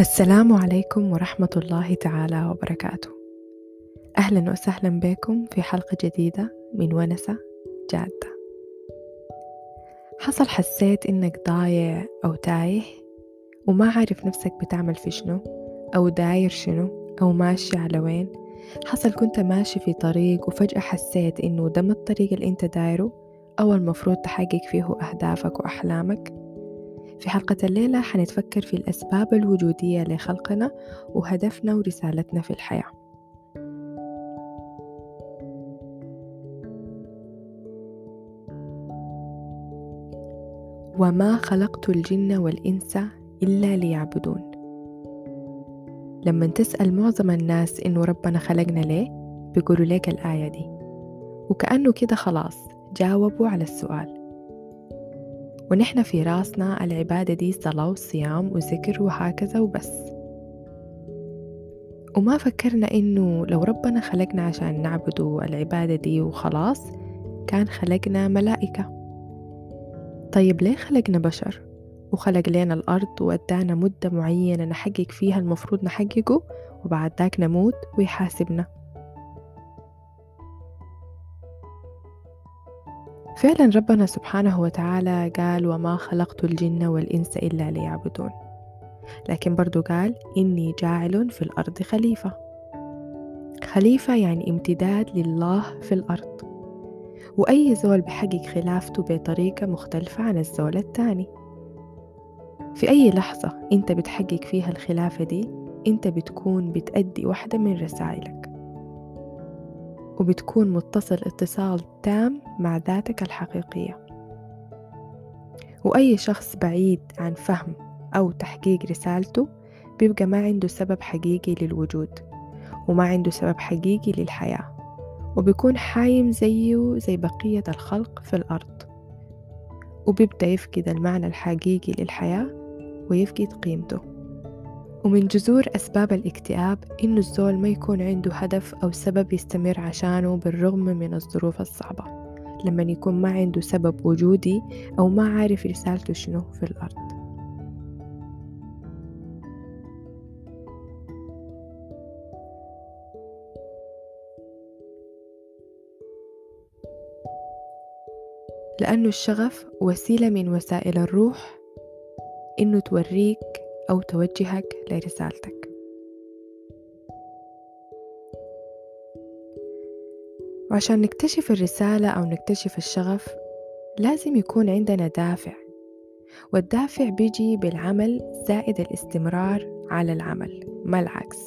السلام عليكم ورحمة الله تعالى وبركاته. أهلا وسهلا بكم في حلقة جديدة من ونسة جادة. حصل حسيت إنك ضايع أو تايه وما عارف نفسك بتعمل في شنو أو داير شنو أو ماشي على وين. حصل كنت ماشي في طريق وفجأة حسيت إنه ده الطريق اللي أنت دايره أو المفروض تحقق فيه أهدافك وأحلامك. في حلقة الليلة حنتفكر في الأسباب الوجودية لخلقنا وهدفنا ورسالتنا في الحياة. وما خلقت الجن والإنس إلا ليعبدون. لما تسأل معظم الناس إنه ربنا خلقنا ليه بيقولوا لك الآية دي. وكأنه كده خلاص جاوبوا على السؤال. ونحن في رأسنا العبادة دي صلاة وصيام وذكر وهكذا وبس. وما فكرنا إنه لو ربنا خلقنا عشان نعبده العبادة دي وخلاص كان خلقنا ملائكة. طيب ليه خلقنا بشر؟ وخلق لنا الأرض وأدانا مدة معينة نحقق فيها المفروض نحققه وبعد ذاك نموت ويحاسبنا. فعلا ربنا سبحانه وتعالى قال وما خلقت الجن والإنس إلا ليعبدون. لكن برضو قال إني جاعل في الأرض خليفة. خليفة يعني امتداد لله في الأرض. وأي زول بحقق خلافته بطريقة مختلفة عن الزول التاني في أي لحظة أنت بتحقق فيها الخلافة دي أنت بتكون بتأدي واحدة من رسائلك. وبتكون متصل اتصال تام مع ذاتك الحقيقية. وأي شخص بعيد عن فهم أو تحقيق رسالته بيبقى ما عنده سبب حقيقي للوجود وما عنده سبب حقيقي للحياة وبيكون حايم زيه زي بقية الخلق في الأرض. وبيبدأ يفقد المعنى الحقيقي للحياة ويفقد قيمته. ومن جذور أسباب الاكتئاب إنه الزول ما يكون عنده هدف أو سبب يستمر عشانه بالرغم من الظروف الصعبة. لما يكون ما عنده سبب وجودي أو ما عارف رسالته شنو في الأرض. لأنه الشغف وسيلة من وسائل الروح إنه توريك أو توجهك لرسالتك. وعشان نكتشف الرسالة أو نكتشف الشغف لازم يكون عندنا دافع. والدافع بيجي بالعمل زائد الاستمرار على العمل ما العكس.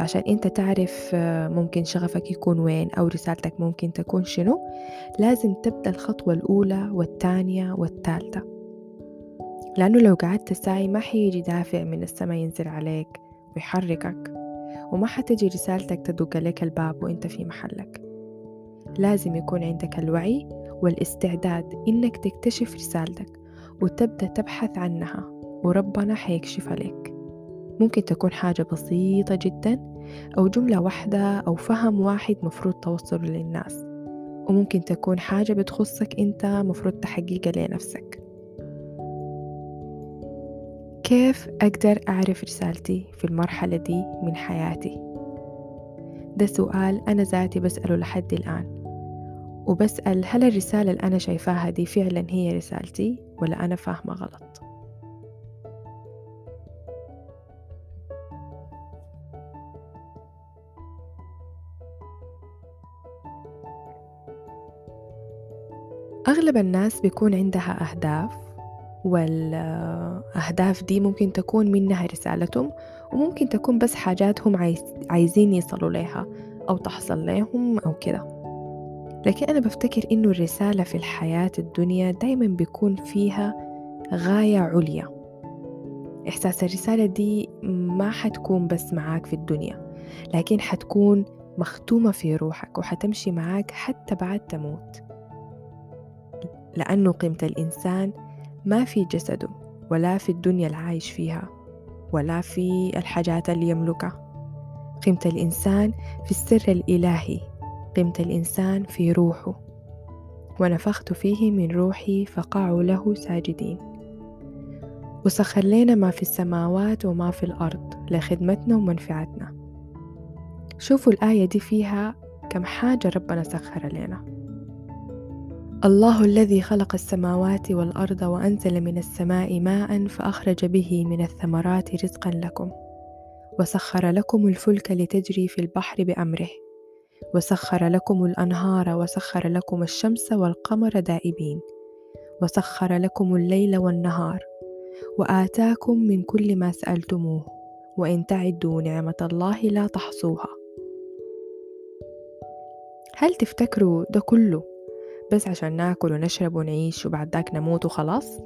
عشان أنت تعرف ممكن شغفك يكون وين أو رسالتك ممكن تكون شنو لازم تبدأ الخطوة الأولى والثانية والثالثة. لأنه لو قعدت تسعي ما حيجي دافع من السما ينزل عليك ويحركك وما حتجي رسالتك تدق لك الباب وإنت في محلك. لازم يكون عندك الوعي والاستعداد إنك تكتشف رسالتك وتبدأ تبحث عنها وربنا حيكشف عليك. ممكن تكون حاجة بسيطة جدا أو جملة واحدة أو فهم واحد مفروض توصله للناس وممكن تكون حاجة بتخصك أنت مفروض تحقيقها لنفسك. كيف أقدر أعرف رسالتي في المرحلة دي من حياتي؟ ده سؤال أنا ذاتي بسأله لحد الآن وبسأل هل الرسالة اللي أنا شايفاها دي فعلا هي رسالتي ولا أنا فاهمة غلط؟ أغلب الناس بيكون عندها أهداف والأهداف دي ممكن تكون منها رسالتهم وممكن تكون بس حاجات هم عايز عايزين يصلوا لها أو تحصل لهم أو كده. لكن أنا بفتكر إنه الرسالة في الحياة الدنيا دايما بيكون فيها غاية عليا. إحساس الرسالة دي ما حتكون بس معاك في الدنيا لكن حتكون مختومة في روحك وحتمشي معاك حتى بعد تموت. لأنه قيمة الإنسان ما في جسده ولا في الدنيا العايش فيها ولا في الحاجات اللي يملكها. قيمة الإنسان في السر الإلهي قيمة الإنسان في روحه. ونفخت فيه من روحي فقعوا له ساجدين. وسخر لنا ما في السماوات وما في الأرض لخدمتنا ومنفعتنا. شوفوا الآية دي فيها كم حاجة ربنا سخر لنا الله الذي خلق السماوات والأرض وأنزل من السماء ماء فأخرج به من الثمرات رزقا لكم. وسخر لكم الفلك لتجري في البحر بأمره. وسخر لكم الأنهار وسخر لكم الشمس والقمر دائبين. وسخر لكم الليل والنهار. وآتاكم من كل ما سألتموه. وإن تعدوا نعمة الله لا تحصوها. هل تفتكروا ده كله؟ بس عشان ناكل ونشرب ونعيش وبعد ذاك نموت وخلاص؟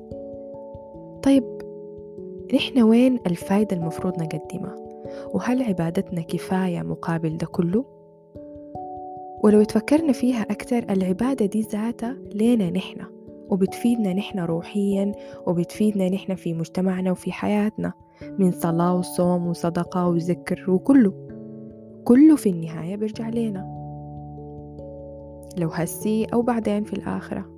طيب نحن وين الفايدة المفروض نقدمها؟ وهل عبادتنا كفاية مقابل ده كله؟ ولو تفكرنا فيها أكتر العبادة دي ذاتها لينا نحن وبتفيدنا نحن روحيا وبتفيدنا نحن في مجتمعنا وفي حياتنا من صلاة وصوم وصدقة وذكر وكله كله في النهاية بيرجع لينا لو هسي أو بعدين في الآخرة.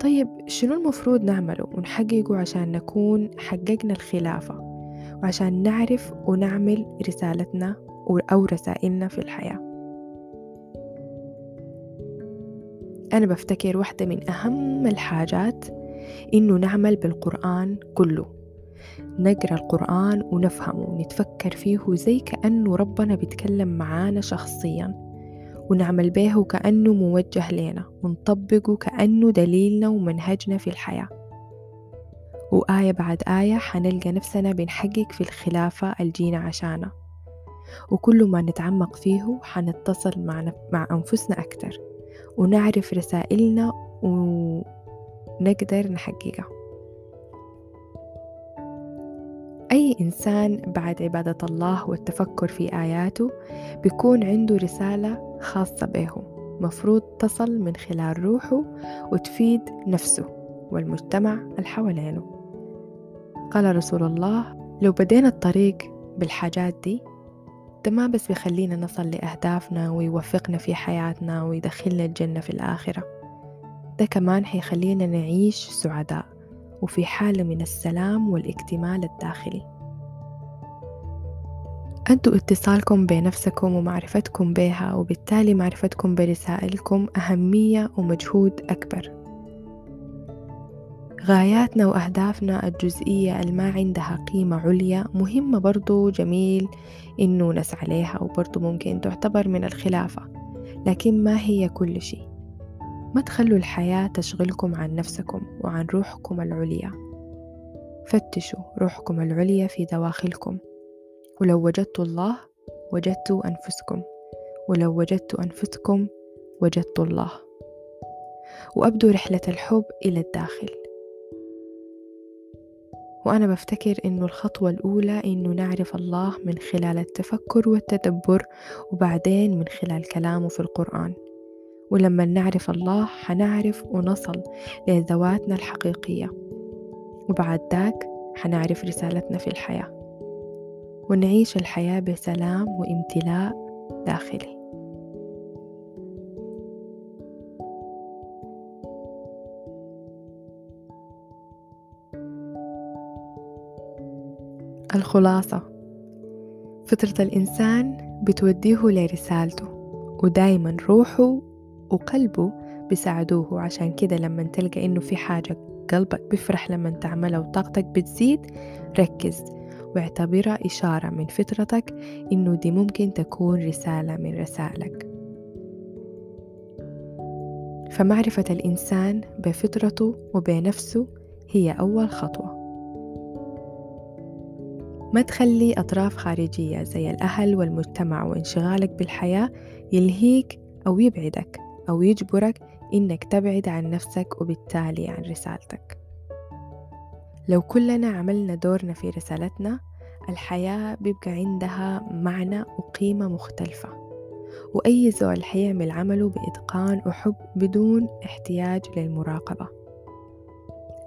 طيب شنو المفروض نعمله ونحققه عشان نكون حققنا الخلافة وعشان نعرف ونعمل رسالتنا أو رسائلنا في الحياة؟ أنا بفتكر واحدة من أهم الحاجات إنه نعمل بالقرآن كله. نقرأ القرآن ونفهمه ونتفكر فيه زي كأنه ربنا بيتكلم معانا شخصيا. ونعمل به كأنه موجه لنا ونطبقه كأنه دليلنا ومنهجنا في الحياة. وآية بعد آية حنلقى نفسنا بنحقق في الخلافة الجينا عشانها وكل ما نتعمق فيه حنتصل مع, مع أنفسنا أكتر. ونعرف رسائلنا ونقدر نحققها. أي إنسان بعد عبادة الله والتفكر في آياته بيكون عنده رسالة خاصة به. مفروض تصل من خلال روحه وتفيد نفسه والمجتمع اللي حوالينه. قال رسول الله لو بدينا الطريق بالحاجات دي ده ما بس بيخلينا نصل لأهدافنا ويوفقنا في حياتنا ويدخلنا الجنة في الآخرة ده كمان حيخلينا نعيش سعداء. وفي حالة من السلام والاكتمال الداخلي. أنتوا اتصالكم بنفسكم ومعرفتكم بها وبالتالي معرفتكم برسائلكم أهمية ومجهود أكبر. غاياتنا وأهدافنا الجزئية الما عندها قيمة عليا مهمة برضو جميل إنه نسعى لها وبرضو ممكن تعتبر من الخلافة لكن ما هي كل شيء؟ ما تخلوا الحياة تشغلكم عن نفسكم وعن روحكم العليا. فتشوا روحكم العليا في دواخلكم. ولو وجدتوا الله وجدتوا أنفسكم. ولو وجدتوا أنفسكم وجدتوا الله. وأبدوا رحلة الحب إلى الداخل. وأنا بفتكر إنه الخطوة الأولى إنه نعرف الله من خلال التفكر والتدبر وبعدين من خلال كلامه في القرآن. ولما نعرف الله حنعرف ونصل لذواتنا الحقيقية. وبعد ذاك حنعرف رسالتنا في الحياة. ونعيش الحياة بسلام وامتلاء داخلي. الخلاصة. فطرة الإنسان بتوديه لرسالته ودايما روحه وقلبه بيساعدوه. عشان كده لما تلقى إنه في حاجة قلبك بيفرح لما تعملها وطاقتك بتزيد ركز واعتبرها إشارة من فطرتك إنه دي ممكن تكون رسالة من رسائلك. فمعرفة الإنسان بفطرته وبنفسه هي أول خطوة. ما تخلي أطراف خارجية زي الأهل والمجتمع وانشغالك بالحياة يلهيك أو يبعدك. أو يجبرك إنك تبعد عن نفسك وبالتالي عن رسالتك. لو كلنا عملنا دورنا في رسالتنا الحياة بيبقى عندها معنى وقيمة مختلفة. وأي زول حيعمل عمله بإتقان وحب بدون احتياج للمراقبة.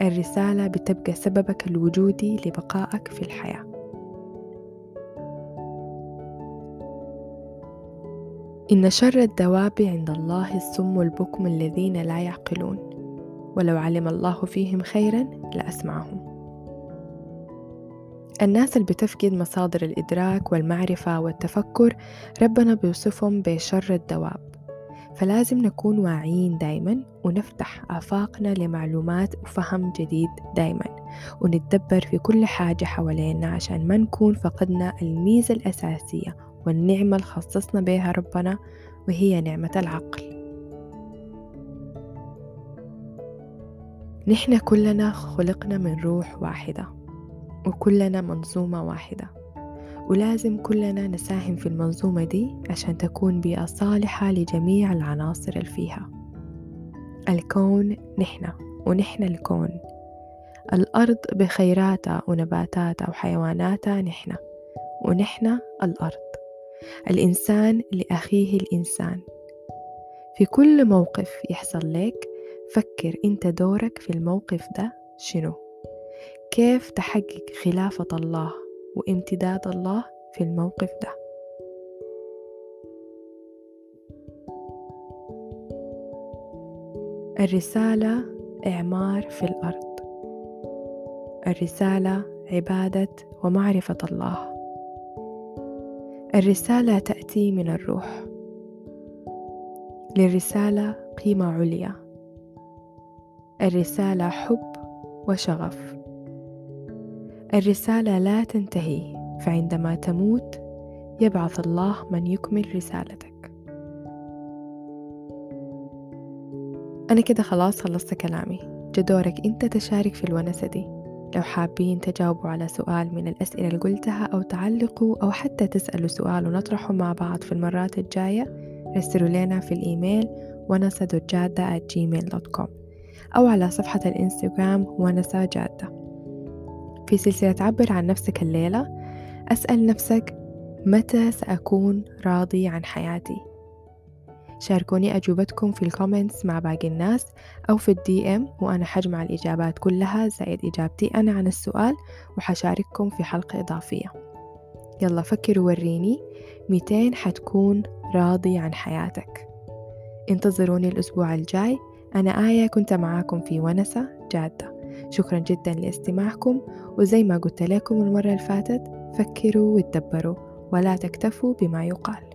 الرسالة بتبقى سببك الوجودي لبقائك في الحياة. إن شر الدواب عند الله السم البكم الذين لا يعقلون. ولو علم الله فيهم خيرا لأسمعهم. الناس اللي بتفقد مصادر الإدراك والمعرفة والتفكر ربنا بيوصفهم بشر الدواب. فلازم نكون واعيين دايما ونفتح آفاقنا لمعلومات وفهم جديد دايما. ونتدبر في كل حاجة حوالينا عشان ما نكون فقدنا الميزة الأساسية والنعمة اللي خصصنا بها ربنا وهي نعمة العقل. نحن كلنا خلقنا من روح واحدة وكلنا منظومة واحدة. ولازم كلنا نساهم في المنظومة دي عشان تكون بيئة صالحة لجميع العناصر اللي فيها. الكون نحن ونحن الكون. الأرض بخيراتها ونباتاتها وحيواناتها نحن ونحن الأرض. الإنسان لأخيه الإنسان. في كل موقف يحصل لك فكر أنت دورك في الموقف ده شنو؟ كيف تحقق خلافة الله وامتداد الله في الموقف ده؟ الرسالة إعمار في الأرض. الرسالة عبادة ومعرفة الله. الرسالة تأتي من الروح. للرسالة قيمة عليا. الرسالة حب وشغف. الرسالة لا تنتهي فعندما تموت يبعث الله من يكمل رسالتك. أنا كده خلاص خلصت كلامي. جدورك أنت تشارك في الونسة دي. لو حابين تجاوبوا على سؤال من الأسئلة اللي قلتها أو تعلقوا أو حتى تسألوا سؤال ونطرحه مع بعض في المرات الجاية رسلوا لنا في الإيميل ونسة جادة أو على صفحة الإنستغرام ونسة جادة في سلسلة عبر عن نفسك الليلة أسأل نفسك متى سأكون راضي عن حياتي؟ شاركوني أجوبتكم في ال comments مع باقي الناس أو في ال DM وأنا حجمع الإجابات كلها زائد إجابتي أنا عن السؤال وحشارككم في حلقة إضافية. يلا فكر وريني متين حتكون راضي عن حياتك. انتظروني الأسبوع الجاي. أنا آية كنت معاكم في ونسة جادة. شكرا جدا لاستماعكم وزي ما قلت لكم المرة اللي فاتت فكروا وتدبروا ولا تكتفوا بما يقال.